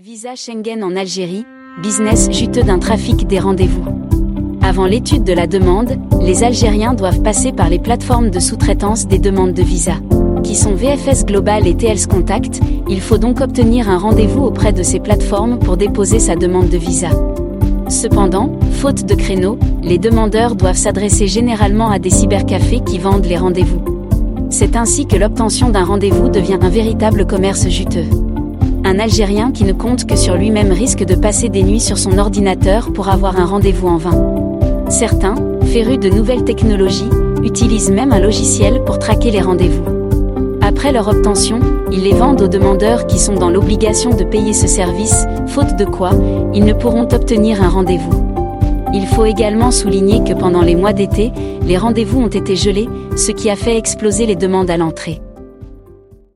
Visa Schengen en Algérie, business juteux d'un trafic des rendez-vous. Avant l'étude de la demande, les Algériens doivent passer par les plateformes de sous-traitance des demandes de visa, qui sont VFS Global et TLS Contact. Il faut donc obtenir un rendez-vous auprès de ces plateformes pour déposer sa demande de visa. Cependant, faute de créneaux, les demandeurs doivent s'adresser généralement à des cybercafés qui vendent les rendez-vous. C'est ainsi que l'obtention d'un rendez-vous devient un véritable commerce juteux un Algérien qui ne compte que sur lui-même risque de passer des nuits sur son ordinateur pour avoir un rendez-vous en vain. Certains, férus de nouvelles technologies, utilisent même un logiciel pour traquer les rendez-vous. Après leur obtention, ils les vendent aux demandeurs qui sont dans l'obligation de payer ce service, faute de quoi, ils ne pourront obtenir un rendez-vous. Il faut également souligner que pendant les mois d'été, les rendez-vous ont été gelés, ce qui a fait exploser les demandes à l'entrée.